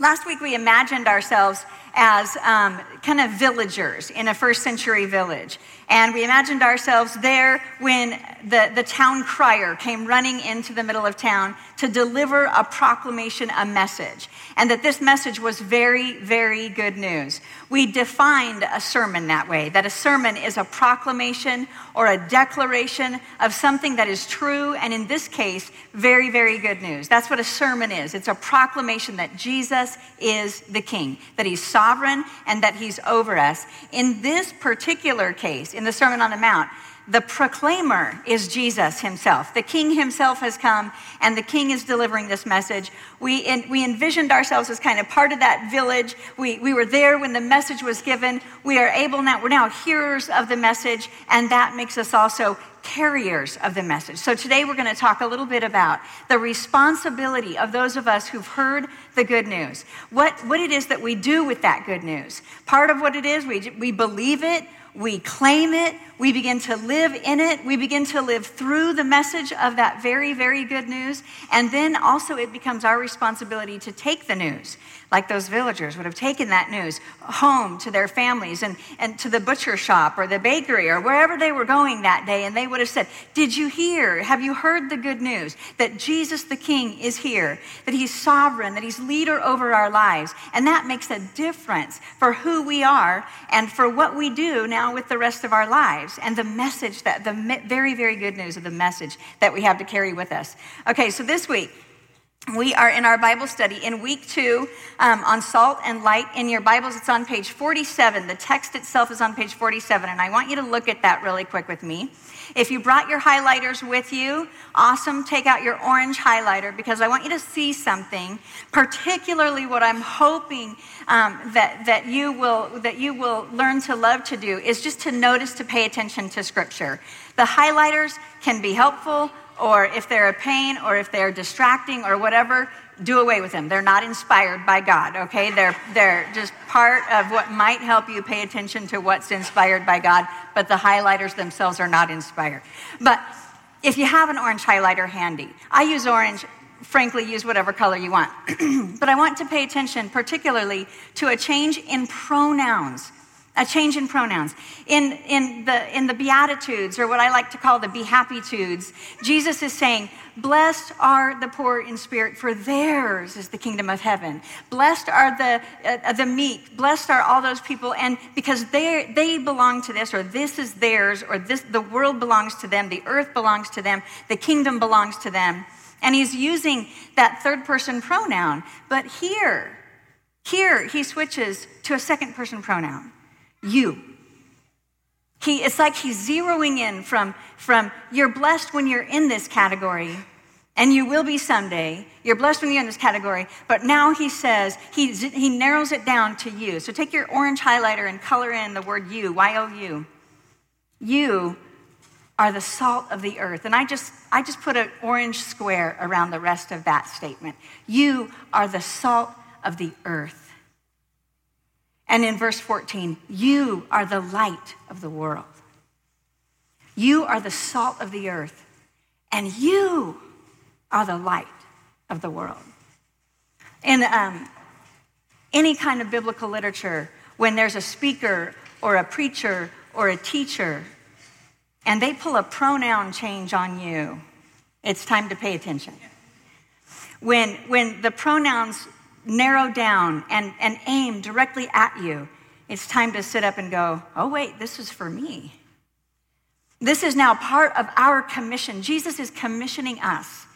Last week, we imagined ourselves as um, kind of villagers in a first century village. And we imagined ourselves there when the, the town crier came running into the middle of town to deliver a proclamation, a message. And that this message was very, very good news. We defined a sermon that way that a sermon is a proclamation or a declaration of something that is true, and in this case, very, very good news. That's what a sermon is it's a proclamation that Jesus is the King, that He's sovereign, and that He's over us. In this particular case, in the Sermon on the Mount, the proclaimer is Jesus himself. The king himself has come, and the king is delivering this message. We, in, we envisioned ourselves as kind of part of that village. We, we were there when the message was given. We are able now, we're now hearers of the message, and that makes us also carriers of the message. So today we're going to talk a little bit about the responsibility of those of us who've heard the good news. What, what it is that we do with that good news. Part of what it is, we, we believe it, we claim it, we begin to live in it, we begin to live through the message of that very, very good news, and then also it becomes our responsibility to take the news, like those villagers would have taken that news home to their families and, and to the butcher shop or the bakery or wherever they were going that day, and they would have said, Did you hear? Have you heard the good news that Jesus the King is here, that he's sovereign, that he's leader over our lives? And that makes a difference for who we are and for what we do now with the rest of our lives and the message that, the very, very good news of the message that we have to carry with us. Okay, so this week, we are in our Bible study in week two um, on salt and light. In your Bibles, it's on page 47. The text itself is on page 47, and I want you to look at that really quick with me. If you brought your highlighters with you, awesome. Take out your orange highlighter because I want you to see something, particularly what I'm hoping um, that, that, you will, that you will learn to love to do is just to notice to pay attention to Scripture. The highlighters can be helpful, or if they're a pain, or if they're distracting, or whatever, do away with them. They're not inspired by God, okay? They're, they're just part of what might help you pay attention to what's inspired by God, but the highlighters themselves are not inspired. But if you have an orange highlighter handy, I use orange, frankly, use whatever color you want. but I want to pay attention particularly to a change in pronouns a change in pronouns. In, in, the, in the Beatitudes, or what I like to call the Be Happytudes, Jesus is saying, Blessed are the poor in spirit, for theirs is the kingdom of heaven. Blessed are the, uh, the meek. Blessed are all those people, and because they, they belong to this, or this is theirs, or this, the world belongs to them, the earth belongs to them, the kingdom belongs to them. And he's using that third person pronoun. But here, here he switches to a second person pronoun you. He, it's like he's zeroing in from, from you're blessed when you're in this category, and you will be someday. You're blessed when you're in this category, but now he says, he, he narrows it down to you. So take your orange highlighter and color in the word you, Y O U. You are the salt of the earth. And I just, I just put an orange square around the rest of that statement. You are the salt of the earth. And in verse 14, you are the light of the world. You are the salt of the earth, and you are the light of the world. In um, any kind of biblical literature, when there's a speaker or a preacher or a teacher, and they pull a pronoun change on you, it's time to pay attention. When, when the pronouns narrow down and, and aim directly at you, it's time to sit up and go, oh, wait, this is for me. This is now part of our commission. Jesus is commissioning us.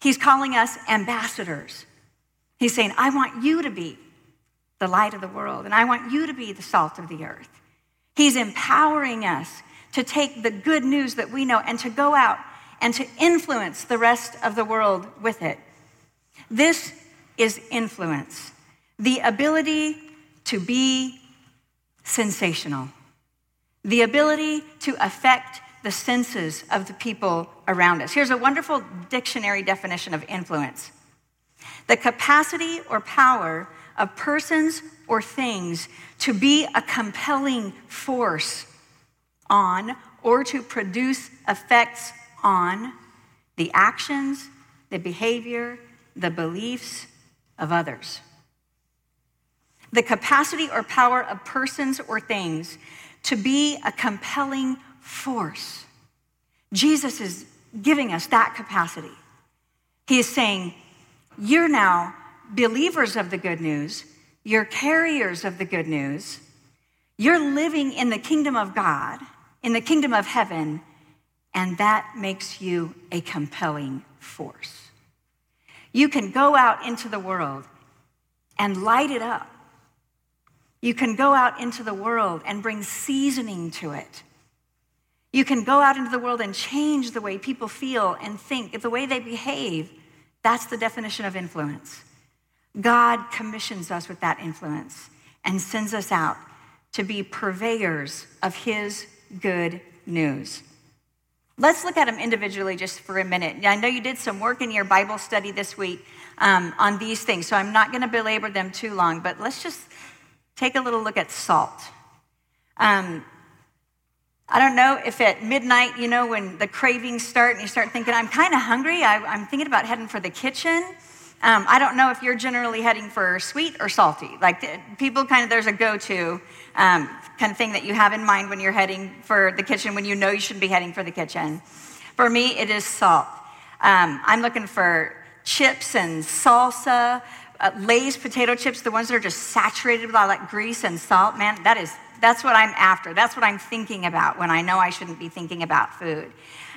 He's calling us ambassadors. He's saying, I want you to be the light of the world, and I want you to be the salt of the earth. He's empowering us to take the good news that we know and to go out and to influence the rest of the world with it. This is influence. The ability to be sensational, the ability to affect the senses of the people around us. Here's a wonderful dictionary definition of influence. The capacity or power of persons or things to be a compelling force on or to produce effects on the actions, the behavior, the beliefs, of others. the capacity or power of persons or things to be a compelling force. Jesus is giving us that capacity. He is saying, You're now believers of the good news, you're carriers of the good news, you're living in the kingdom of God, in the kingdom of heaven, and that makes you a compelling force. You can go out into the world and light it up. You can go out into the world and bring seasoning to it. You can go out into the world and change the way people feel and think, the way they behave. That's the definition of influence. God commissions us with that influence and sends us out to be purveyors of His good news. Let's look at them individually just for a minute. I know you did some work in your Bible study this week um, on these things, so I'm not going to belabor them too long, but let's just take a little look at salt. Um, I don't know if at midnight, you know, when the cravings start and you start thinking, I'm kind of hungry, I, am thinking about heading for the kitchen. Um, I don't know if you're generally heading for sweet or salty. Like people kind of, there's a go to um, kind of thing that you have in mind when you're heading for the kitchen, when you know you shouldn't be heading for the kitchen. For me, it is salt. Um, I'm looking for chips and salsa, uh, Lay's potato chips, the ones that are just saturated with all that grease and salt. Man, that is, that's what I'm after. That's what I'm thinking about when I know I shouldn't be thinking about food.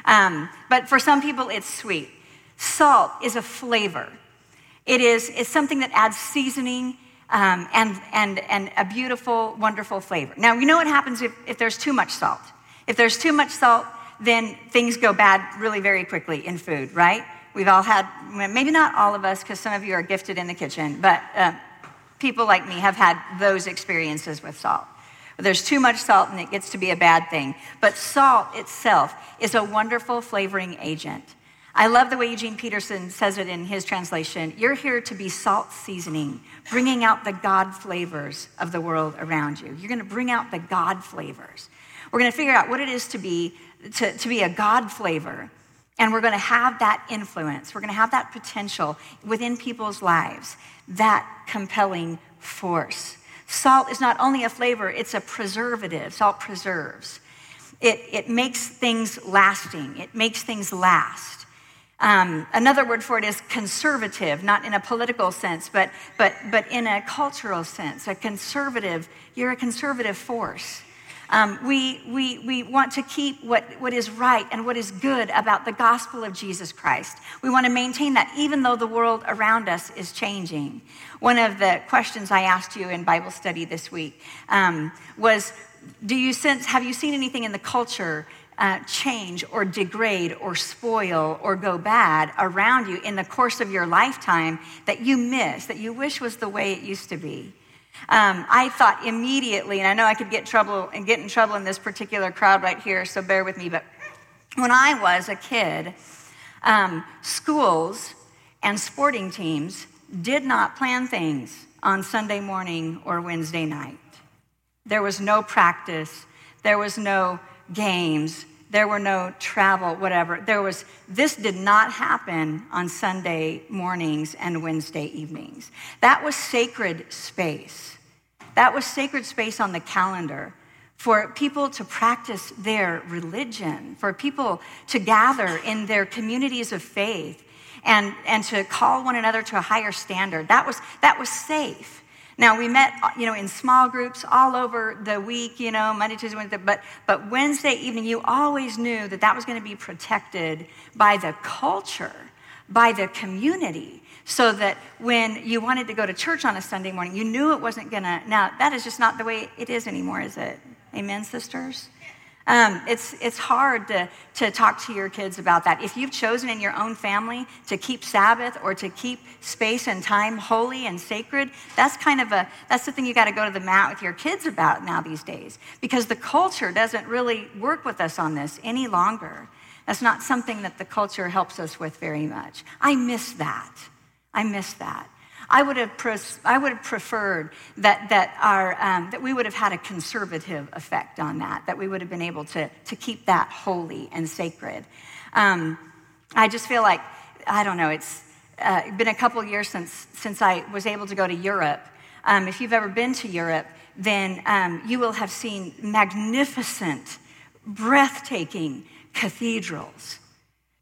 Um, but for some people, it's sweet. Salt is a flavor. It is it's something that adds seasoning um, and, and, and a beautiful, wonderful flavor. Now, you know what happens if, if there's too much salt? If there's too much salt, then things go bad really very quickly in food, right? We've all had, maybe not all of us, because some of you are gifted in the kitchen, but uh, people like me have had those experiences with salt. There's too much salt and it gets to be a bad thing. But salt itself is a wonderful flavoring agent. I love the way Eugene Peterson says it in his translation. You're here to be salt seasoning, bringing out the God flavors of the world around you. You're going to bring out the God flavors. We're going to figure out what it is to be to, to be a God flavor. And we're going to have that influence. We're going to have that potential within people's lives, that compelling force. Salt is not only a flavor, it's a preservative. Salt preserves. It, it makes things lasting, it makes things last. Um, another word for it is conservative, not in a political sense, but, but, but in a cultural sense. A conservative, you're a conservative force. Um, we, we, we want to keep what, what is right and what is good about the gospel of Jesus Christ. We want to maintain that even though the world around us is changing. One of the questions I asked you in Bible study this week um, was do you sense, have you seen anything in the culture uh, change or degrade or spoil or go bad around you in the course of your lifetime that you miss, that you wish was the way it used to be. Um, I thought immediately, and I know I could get trouble and get in trouble in this particular crowd right here, so bear with me. But when I was a kid, um, schools and sporting teams did not plan things on Sunday morning or Wednesday night. There was no practice. There was no games, there were no travel, whatever. There was, this did not happen on Sunday mornings and Wednesday evenings. That was sacred space. That was sacred space on the calendar for people to practice their religion, for people to gather in their communities of faith and, and to call one another to a higher standard. That was, that was safe. Now, we met, uh, you know, in small groups all over the week, you know, Monday, Tuesday, Wednesday, but, but Wednesday evening, you always knew that that was going to be protected by the culture, by the community, so that when you wanted to go to church on a Sunday morning, you knew it wasn't going to. Now, that is just not the way it is anymore, is it? Amen, sisters? Um, it's, it's hard to, to talk to your kids about that. If you've chosen in your own family to keep Sabbath or to keep space and time holy and sacred, that's kind of a, that's the thing you got to go to the mat with your kids about now these days because the culture doesn't really work with us on this any longer. That's not something that the culture helps us with very much. I miss that. I miss that. I would have, pres- I would have preferred that, that, our, um, that we would have had a conservative effect on that, that we would have been able to, to keep that holy and sacred. Um, I just feel like, I don't know, it's uh, been a couple years since, since I was able to go to Europe. um, if you've ever been to Europe, then um, you will have seen magnificent, breathtaking cathedrals,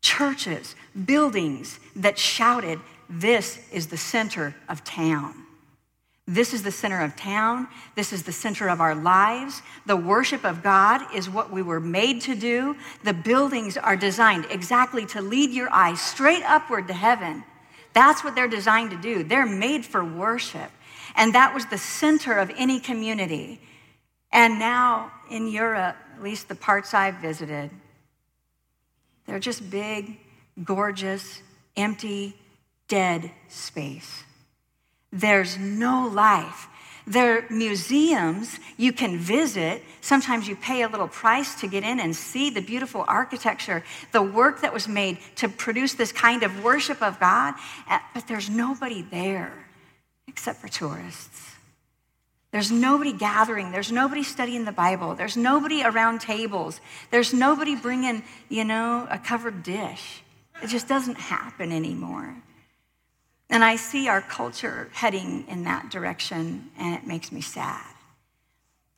churches, buildings that shouted, This is the center of town. This is the center of town. This is the center of our lives. The worship of God is what we were made to do. The buildings are designed exactly to lead your eyes straight upward to heaven. That's what they're designed to do. They're made for worship. And that was the center of any community. And now in Europe, at least the parts I've visited, they're just big, gorgeous, empty, dead space. There's no life. They're museums you can visit. Sometimes you pay a little price to get in and see the beautiful architecture, the work that was made to produce this kind of worship of God. Uh, but there's nobody there except for tourists. There's nobody gathering. There's nobody studying the Bible. There's nobody around tables. There's nobody bringing, you know, a covered dish. It just doesn't happen anymore. And I see our culture heading in that direction, and it makes me sad.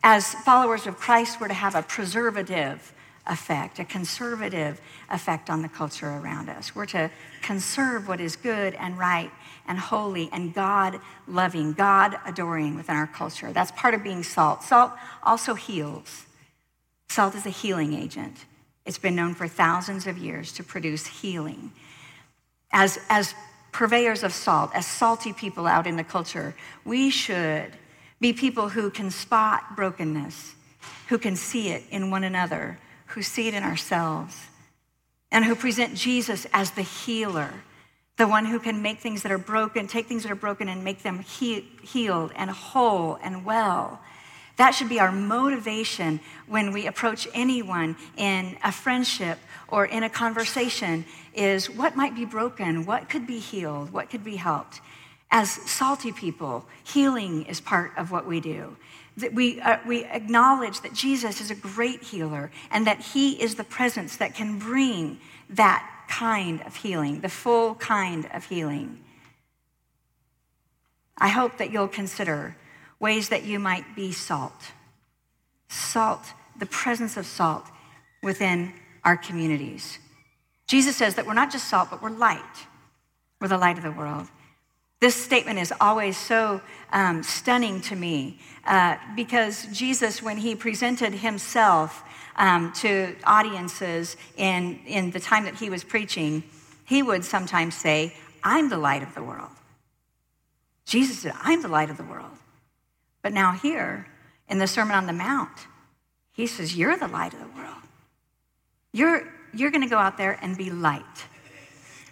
As followers of Christ, we're to have a preservative effect, a conservative effect on the culture around us. We're to conserve what is good and right and holy and God loving, God adoring within our culture. That's part of being salt. Salt also heals. Salt is a healing agent. It's been known for thousands of years to produce healing. As, as purveyors of salt, as salty people out in the culture, we should be people who can spot brokenness, who can see it in one another, who see it in ourselves, and who present Jesus as the healer, the one who can make things that are broken, take things that are broken and make them he- healed and whole and well. That should be our motivation when we approach anyone in a friendship or in a conversation is what might be broken, what could be healed, what could be helped. As salty people, healing is part of what we do. That we, uh, we acknowledge that Jesus is a great healer and that he is the presence that can bring that kind of healing, the full kind of healing. I hope that you'll consider ways that you might be salt. Salt, the presence of salt within our communities. Jesus says that we're not just salt, but we're light. We're the light of the world. This statement is always so um, stunning to me uh, because Jesus, when he presented himself um, to audiences in, in the time that he was preaching, he would sometimes say, I'm the light of the world. Jesus said, I'm the light of the world. But now, here in the Sermon on the Mount, he says, You're the light of the world. You're, you're going to go out there and be light.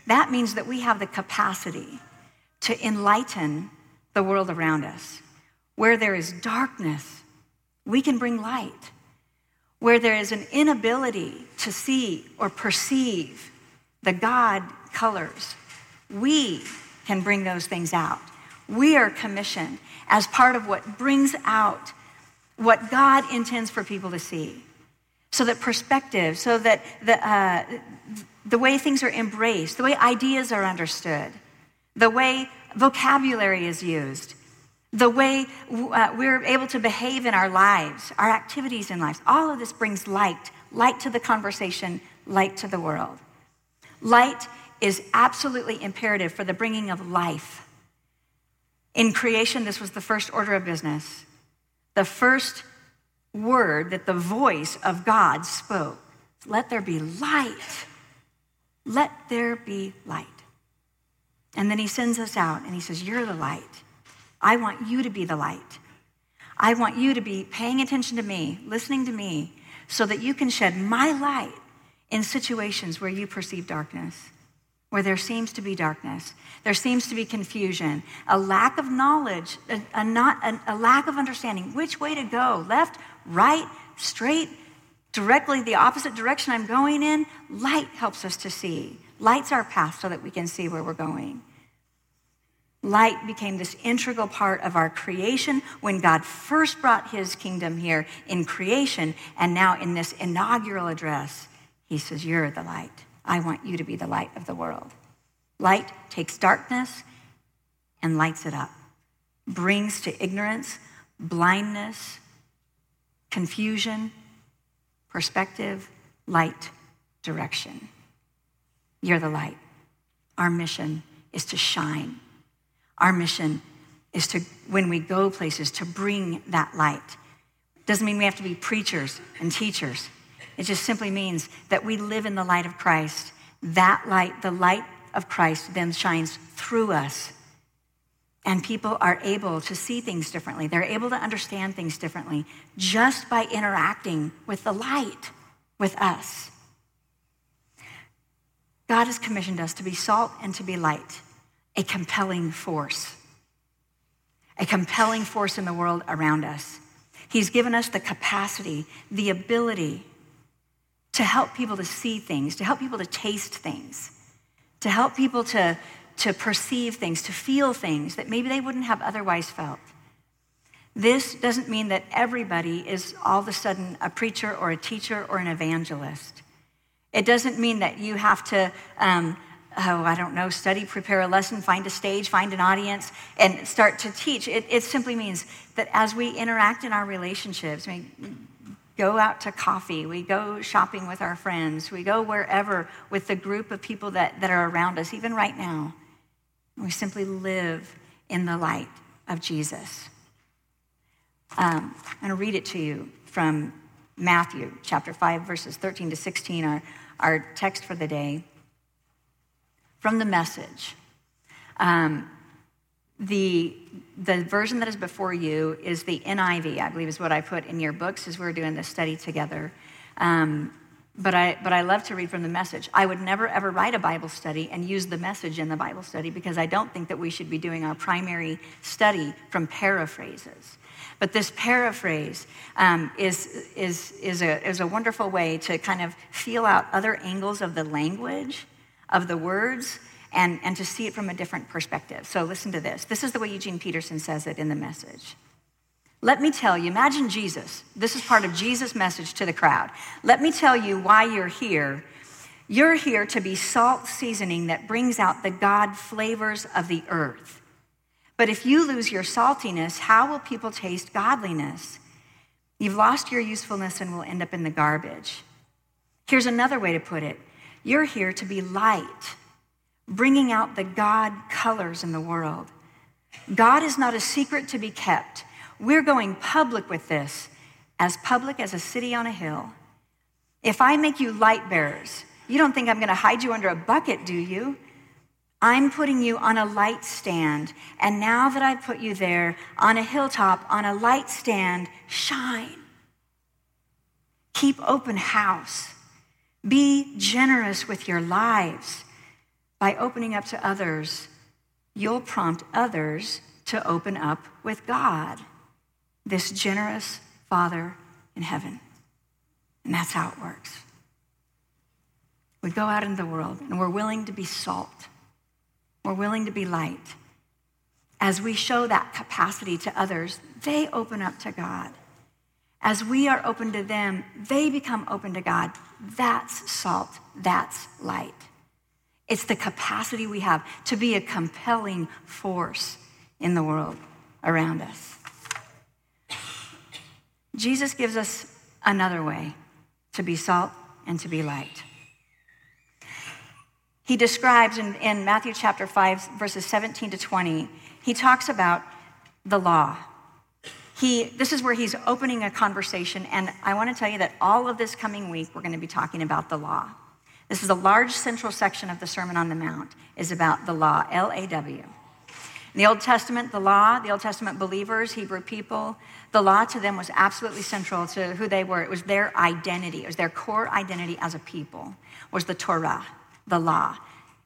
That means that we have the capacity to enlighten the world around us. Where there is darkness, we can bring light. Where there is an inability to see or perceive the God colors, we can bring those things out. We are commissioned as part of what brings out what God intends for people to see. So that perspective, so that the, uh, the way things are embraced, the way ideas are understood, the way vocabulary is used, the way uh, we're able to behave in our lives, our activities in lives, all of this brings light, light to the conversation, light to the world. Light is absolutely imperative for the bringing of life. In creation, this was the first order of business. The first word that the voice of God spoke let there be light. Let there be light. And then he sends us out and he says, You're the light. I want you to be the light. I want you to be paying attention to me, listening to me, so that you can shed my light in situations where you perceive darkness, where there seems to be darkness, there seems to be confusion, a lack of knowledge, a, a not, a, a lack of understanding which way to go, left, right, straight, directly the opposite direction I'm going in. Light helps us to see. Light's our path so that we can see where we're going. Light became this integral part of our creation when God first brought his kingdom here in creation. And now, in this inaugural address, he says, You're the light. I want you to be the light of the world. Light takes darkness and lights it up. brings to ignorance, blindness, confusion, perspective, light, direction. You're the light. Our mission is to shine. Our mission is to, when we go places, to bring that light. Doesn't mean we have to be preachers and teachers. It just simply means that we live in the light of Christ. That light, the light of Christ, then shines through us. And people are able to see things differently. They're able to understand things differently just by interacting with the light, with us. God has commissioned us to be salt and to be light, a compelling force, a compelling force in the world around us. He's given us the capacity, the ability to help people to see things, to help people to taste things, to help people to, to perceive things, to feel things that maybe they wouldn't have otherwise felt. This doesn't mean that everybody is all of a sudden a preacher or a teacher or an evangelist. It doesn't mean that you have to, um, oh, I don't know, study, prepare a lesson, find a stage, find an audience, and start to teach. It, it simply means that as we interact in our relationships, I mean, go out to coffee, we go shopping with our friends, we go wherever with the group of people that, that are around us, even right now. We simply live in the light of Jesus. Um, I'm going to read it to you from Matthew chapter 5, verses 13 to 16, our, our text for the day. From the message. Um, the, the version that is before you is the NIV, I believe is what I put in your books as we are doing this study together. Um, but I, but I love to read from the message. I would never ever write a Bible study and use the message in the Bible study because I don't think that we should be doing our primary study from paraphrases. But this paraphrase um, is, is, is, a, is a wonderful way to kind of feel out other angles of the language, of the words, and, and to see it from a different perspective. So listen to this. This is the way Eugene Peterson says it in the message. Let me tell you, imagine Jesus. This is part of Jesus' message to the crowd. Let me tell you why you're here. You're here to be salt seasoning that brings out the God flavors of the earth. But if you lose your saltiness, how will people taste godliness? You've lost your usefulness and will end up in the garbage. Here's another way to put it you're here to be light, bringing out the God colors in the world. God is not a secret to be kept. We're going public with this, as public as a city on a hill. If I make you light bearers, you don't think I'm going to hide you under a bucket, do you? I'm putting you on a light stand. And now that I've put you there on a hilltop, on a light stand, shine. Keep open house. Be generous with your lives. By opening up to others, you'll prompt others to open up with God, this generous Father in heaven. And that's how it works. We go out into the world and we're willing to be salt. We're willing to be light. As we show that capacity to others, they open up to God. As we are open to them, they become open to God. That's salt, that's light. It's the capacity we have to be a compelling force in the world around us. Jesus gives us another way to be salt and to be light. He describes in, in Matthew chapter 5, verses 17 to 20, he talks about the law. He, this is where he's opening a conversation, and I want to tell you that all of this coming week, we're going to be talking about the law. This is a large central section of the Sermon on the Mount, is about the law, L A W. In the Old Testament, the law, the Old Testament believers, Hebrew people, the law to them was absolutely central to who they were. It was their identity, it was their core identity as a people, was the Torah the law.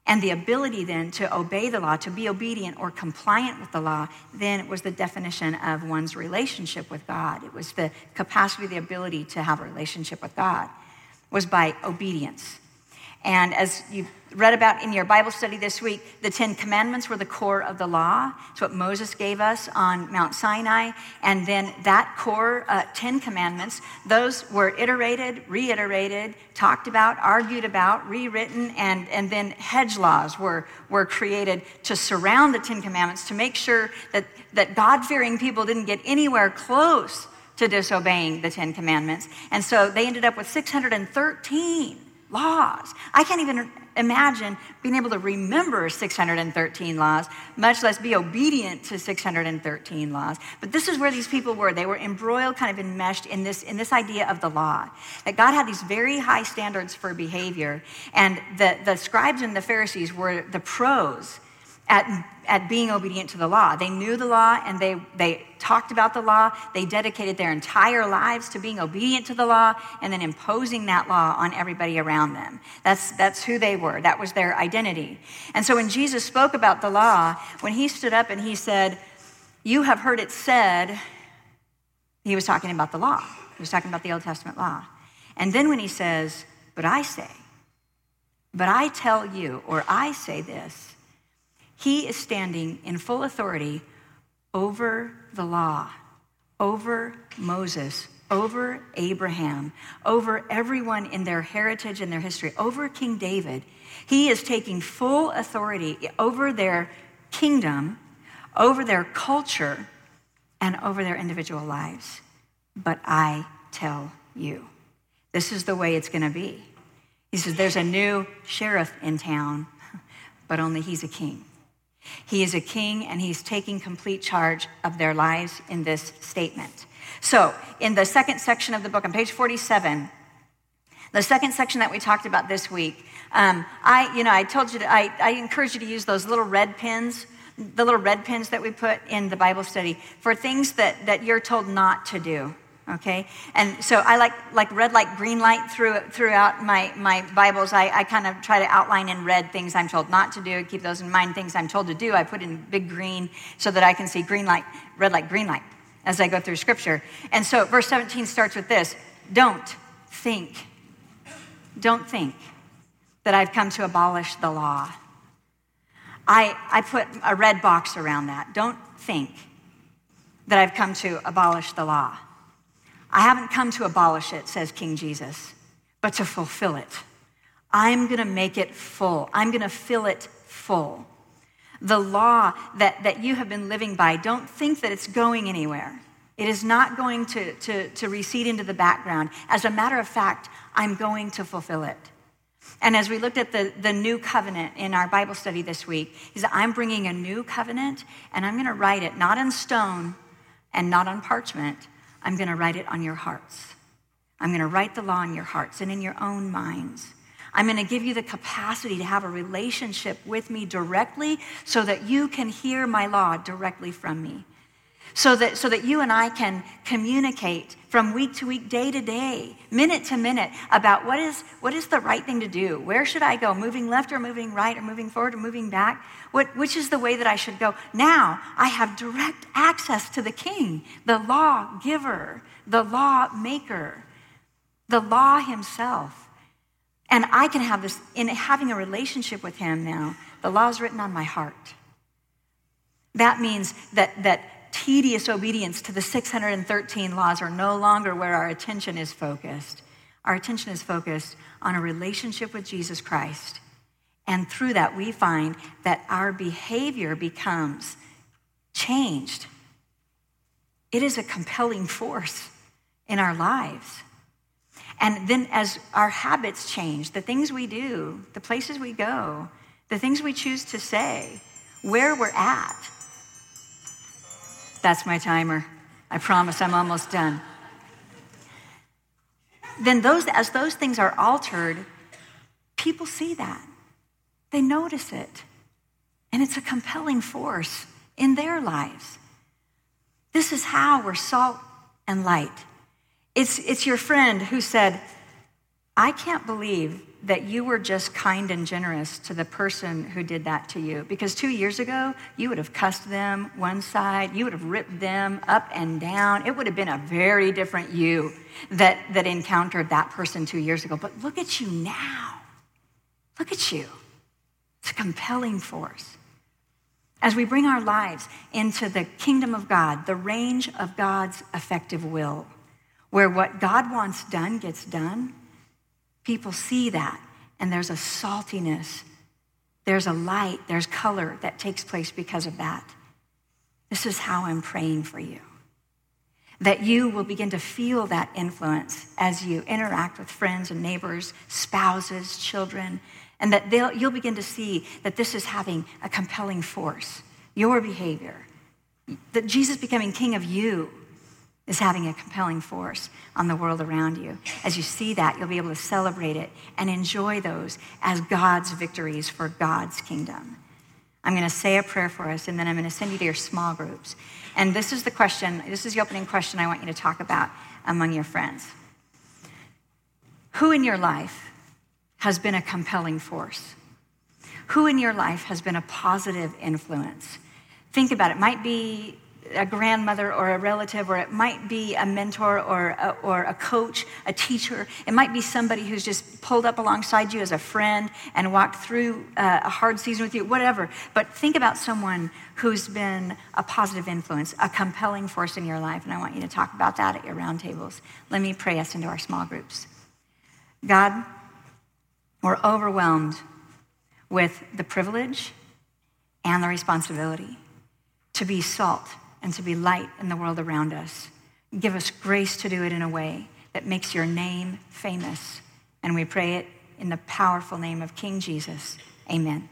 And the ability then to obey the law, to be obedient or compliant with the law, then was the definition of one's relationship with God. It was the capacity, the ability to have a relationship with God, was by obedience. And as you read about in your Bible study this week, the Ten Commandments were the core of the law. It's what Moses gave us on Mount Sinai. And then that core uh, Ten Commandments, those were iterated, reiterated, talked about, argued about, rewritten, and, and then hedge laws were, were created to surround the Ten Commandments to make sure that, that God fearing people didn't get anywhere close to disobeying the Ten Commandments. And so they ended up with 613 laws. I can't even imagine being able to remember 613 laws, much less be obedient to 613 laws. But this is where these people were. They were embroiled, kind of enmeshed in this, in this idea of the law. That God had these very high standards for behavior, and the, the scribes and the Pharisees were the pros at, at being obedient to the law. They knew the law and they, they talked about the law. They dedicated their entire lives to being obedient to the law and then imposing that law on everybody around them. That's, that's who they were. That was their identity. And so when Jesus spoke about the law, when he stood up and he said, You have heard it said, he was talking about the law. He was talking about the Old Testament law. And then when he says, But I say, but I tell you, or I say this, he is standing in full authority over the law, over Moses, over Abraham, over everyone in their heritage and their history, over King David. He is taking full authority over their kingdom, over their culture, and over their individual lives. But I tell you, this is the way it's going to be. He says, There's a new sheriff in town, but only he's a king. He is a king and he's taking complete charge of their lives in this statement. So, in the second section of the book, on page 47, the second section that we talked about this week, um, I, you know, I told you, to, I, I encourage you to use those little red pins, the little red pins that we put in the Bible study for things that, that you're told not to do okay? And so i like like red light green light through, throughout my, my bibles. I, I kind of try to outline in red things i'm told not to do keep those in mind things i'm told to do. I put in big green so that i can see green light red light green light as i go through scripture. And so verse 17 starts with this don't think don't think that i've come to abolish the law. I, I put a red box around that. Don't think that i've come to abolish the law I haven't come to abolish it, says King Jesus, but to fulfill it. I'm going to make it full. I'm going to fill it full. The law that, that you have been living by, don't think that it's going anywhere. It is not going to, to, to recede into the background. As a matter of fact, I'm going to fulfill it. And as we looked at the, the new covenant in our Bible study this week, is I'm bringing a new covenant and I'm going to write it not in stone and not on parchment, I'm going to write it on your hearts. I'm going to write the law in your hearts and in your own minds. I'm going to give you the capacity to have a relationship with me directly so that you can hear my law directly from me. So that, so that you and I can communicate from week to week, day to day, minute to minute about what is, what is the right thing to do. Where should I go? Moving left or moving right or moving forward or moving back? What, which is the way that I should go? Now I have direct access to the king, the law giver, the law maker, the law himself. And I can have this, in having a relationship with him now, the law is written on my heart. That means that, that tedious obedience to the 613 laws are no longer where our attention is focused. Our attention is focused on a relationship with Jesus Christ. And through that, we find that our behavior becomes changed. It is a compelling force in our lives. And then, as our habits change, the things we do, the places we go, the things we choose to say, where we're at, that's my timer. I promise I'm almost done. Then those as those things are altered, people see that. They notice it. And it's a compelling force in their lives. This is how we're salt and light. It's, it's your friend who said, I can't believe that you were just kind and generous to the person who did that to you. Because two years ago, you would have cussed them one side, you would have ripped them up and down. It would have been a very different you that, that encountered that person two years ago. But look at you now. Look at you. It's a compelling force. As we bring our lives into the kingdom of God, the range of God's effective will, where what God wants done gets done, people see that, and there's a saltiness, there's a light, there's color that takes place because of that. This is how I'm praying for you. That you will begin to feel that influence as you interact with friends and neighbors, spouses, children, and that you'll begin to see that this is having a compelling force. Your behavior, that Jesus becoming king of you is having a compelling force on the world around you. As you see that, you'll be able to celebrate it and enjoy those as God's victories for God's kingdom. I'm going to say a prayer for us, and then I'm going to send you to your small groups. And this is the question, this is the opening question I want you to talk about among your friends. Who in your life has been a compelling force? Who in your life has been a positive influence? Think about it. it might be a grandmother or a relative, or it might be a mentor or a, or a coach, a teacher. It might be somebody who's just pulled up alongside you as a friend and walked through uh, a hard season with you, whatever. But think about someone who's been a positive influence, a compelling force in your life. And I want you to talk about that at your roundtables. Let me pray us into our small groups. God, we're overwhelmed with the privilege and the responsibility to be salt and to be light in the world around us. Give us grace to do it in a way that makes your name famous. And we pray it in the powerful name of King Jesus. Amen.